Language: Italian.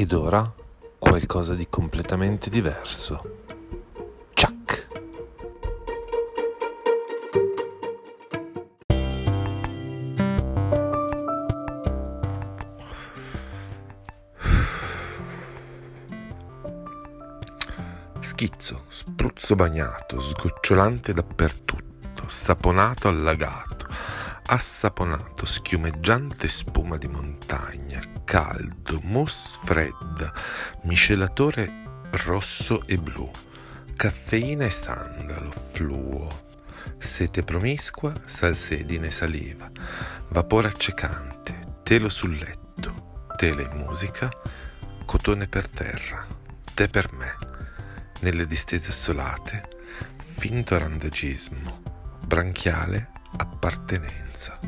Ed ora qualcosa di completamente diverso. Ciak! Schizzo, spruzzo bagnato, sgocciolante dappertutto, saponato allagato, assaponato, schiumeggiante spuma di montagna, caldo, mousse fredda, miscelatore rosso e blu, caffeina e sandalo, fluo, sete promiscua, salsedine saliva, vapore accecante, telo sul letto, tele e musica, cotone per terra, tè per me, nelle distese assolate, finto randagismo, branchiale appartenenza.